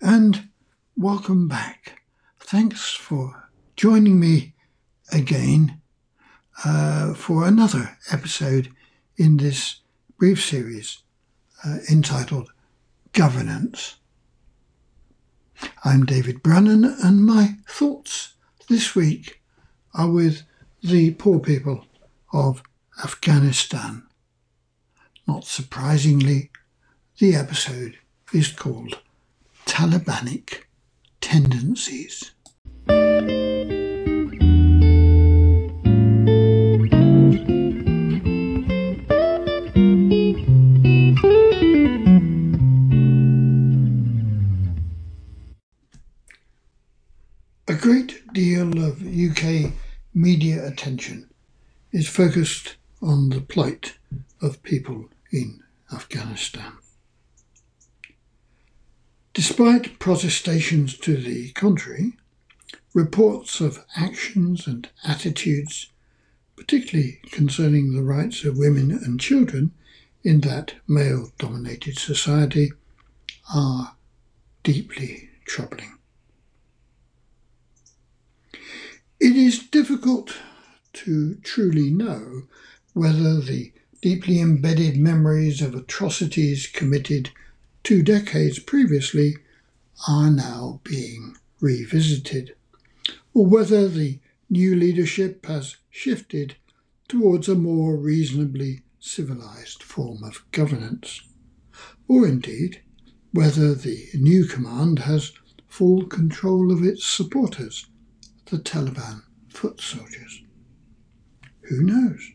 and welcome back. Thanks for joining me again uh, for another episode in this brief series uh, entitled Governance. I'm David Brannan, and my thoughts this week are with the poor people of Afghanistan. Not surprisingly, the episode is called Talibanic Tendencies. A great deal of UK media attention is focused on the plight of people in Afghanistan. Despite protestations to the contrary, reports of actions and attitudes, particularly concerning the rights of women and children in that male dominated society, are deeply troubling. It is difficult to truly know whether the deeply embedded memories of atrocities committed two decades previously are now being revisited, or whether the new leadership has shifted towards a more reasonably civilized form of governance, or indeed whether the new command has full control of its supporters, the Taliban foot soldiers. Who knows?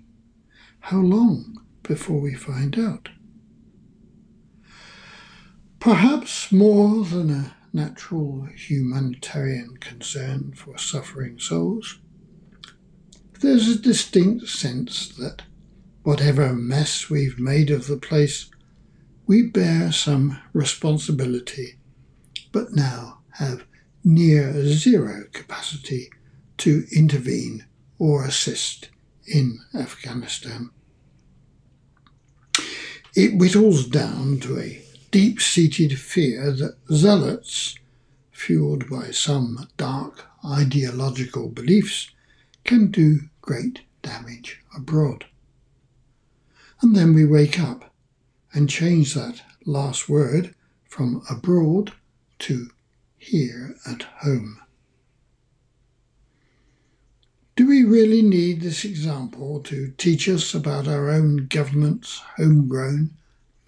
How long before we find out? Perhaps more than a natural humanitarian concern for suffering souls, there's a distinct sense that whatever mess we've made of the place, we bear some responsibility, but now have near zero capacity to intervene or assist in Afghanistan. It whittles down to a deep seated fear that zealots, fueled by some dark ideological beliefs, can do great damage abroad. And then we wake up and change that last word from abroad to here at home. Do we really need this example to teach us about our own government's homegrown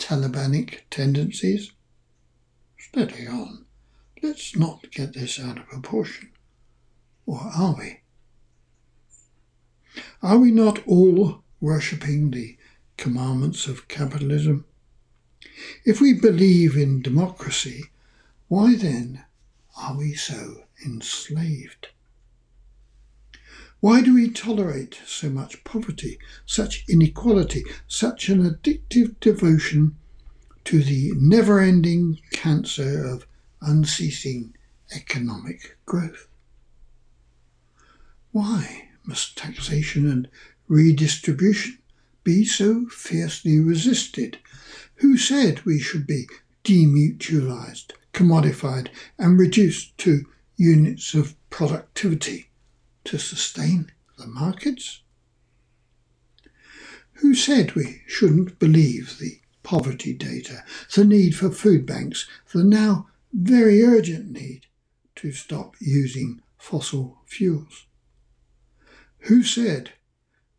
Talibanic tendencies? Steady on. Let's not get this out of proportion. Or are we? Are we not all worshipping the commandments of capitalism? If we believe in democracy, why then are we so enslaved? Why do we tolerate so much poverty, such inequality, such an addictive devotion to the never ending cancer of unceasing economic growth? Why must taxation and redistribution be so fiercely resisted? Who said we should be demutualized, commodified, and reduced to units of productivity? To sustain the markets? Who said we shouldn't believe the poverty data, the need for food banks, the now very urgent need to stop using fossil fuels? Who said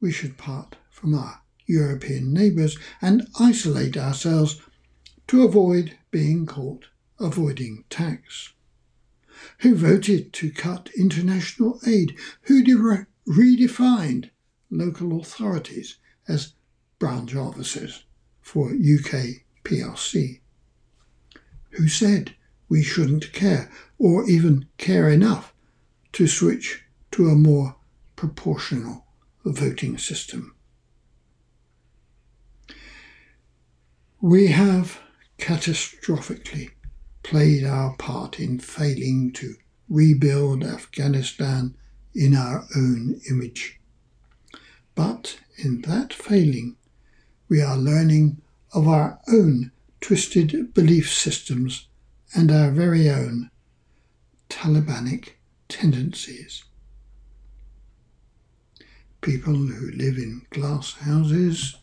we should part from our European neighbours and isolate ourselves to avoid being caught avoiding tax? Who voted to cut international aid, who de- redefined local authorities as branch officers for UK PLC, who said we shouldn't care or even care enough to switch to a more proportional voting system. We have catastrophically played our part in failing to rebuild Afghanistan in our own image. But in that failing, we are learning of our own twisted belief systems and our very own Talibanic tendencies. People who live in glass houses